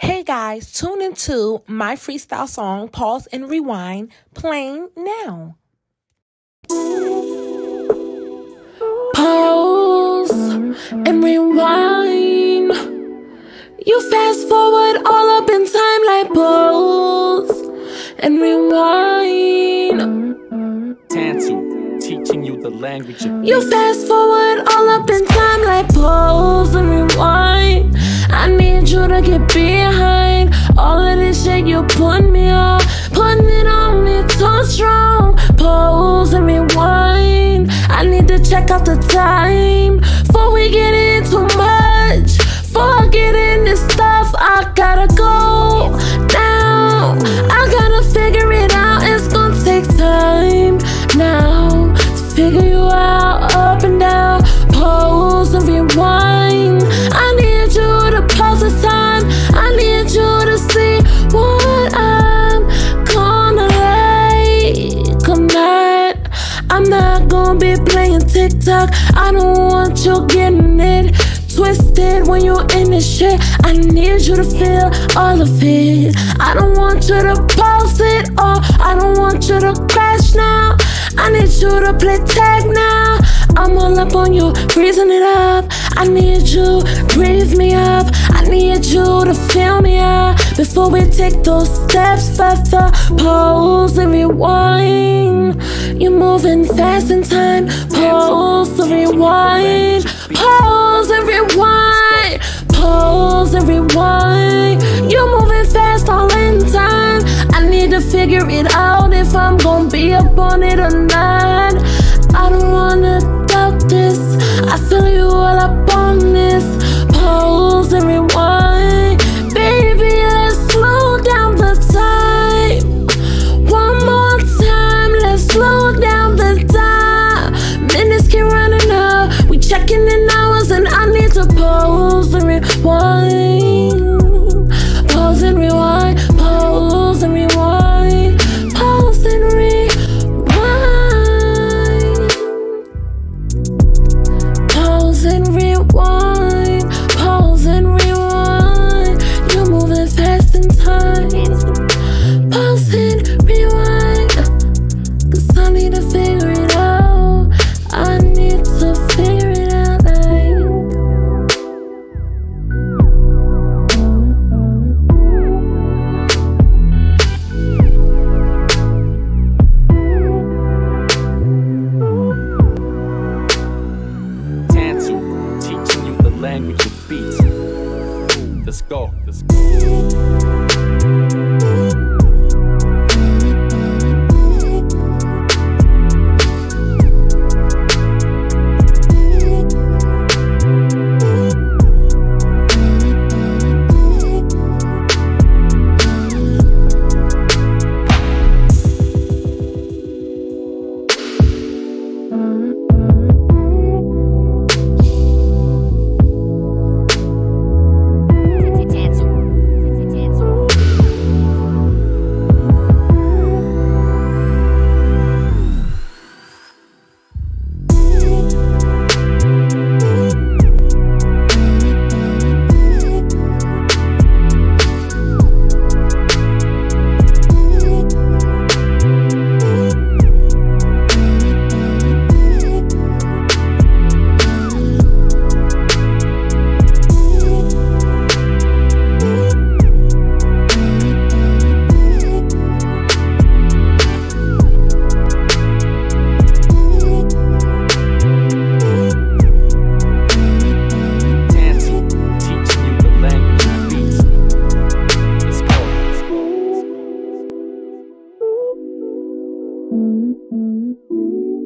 Hey guys, tune into my freestyle song, Pause and Rewind, playing now. Pause and rewind. You fast forward all up in time like pause and rewind. Tantu, teaching you the language of You fast forward all up in strong. Pause and rewind. I need to check out the time before we get in too TikTok. I don't want you getting it twisted when you're in this shit. I need you to feel all of it. I don't want you to pause it or I don't want you to crash now. I need you to play tag now. I'm all up on you, freezing it up. I need you, breathe me up. I need you to feel me up before we take those steps further. Pause and rewind. You're moving fast in time. Pause and rewind. Pause and rewind. Pause and rewind. You're moving fast all in time. I need to figure it out if I'm gonna be up on it or not. Go. Let's go. Go. Let's go.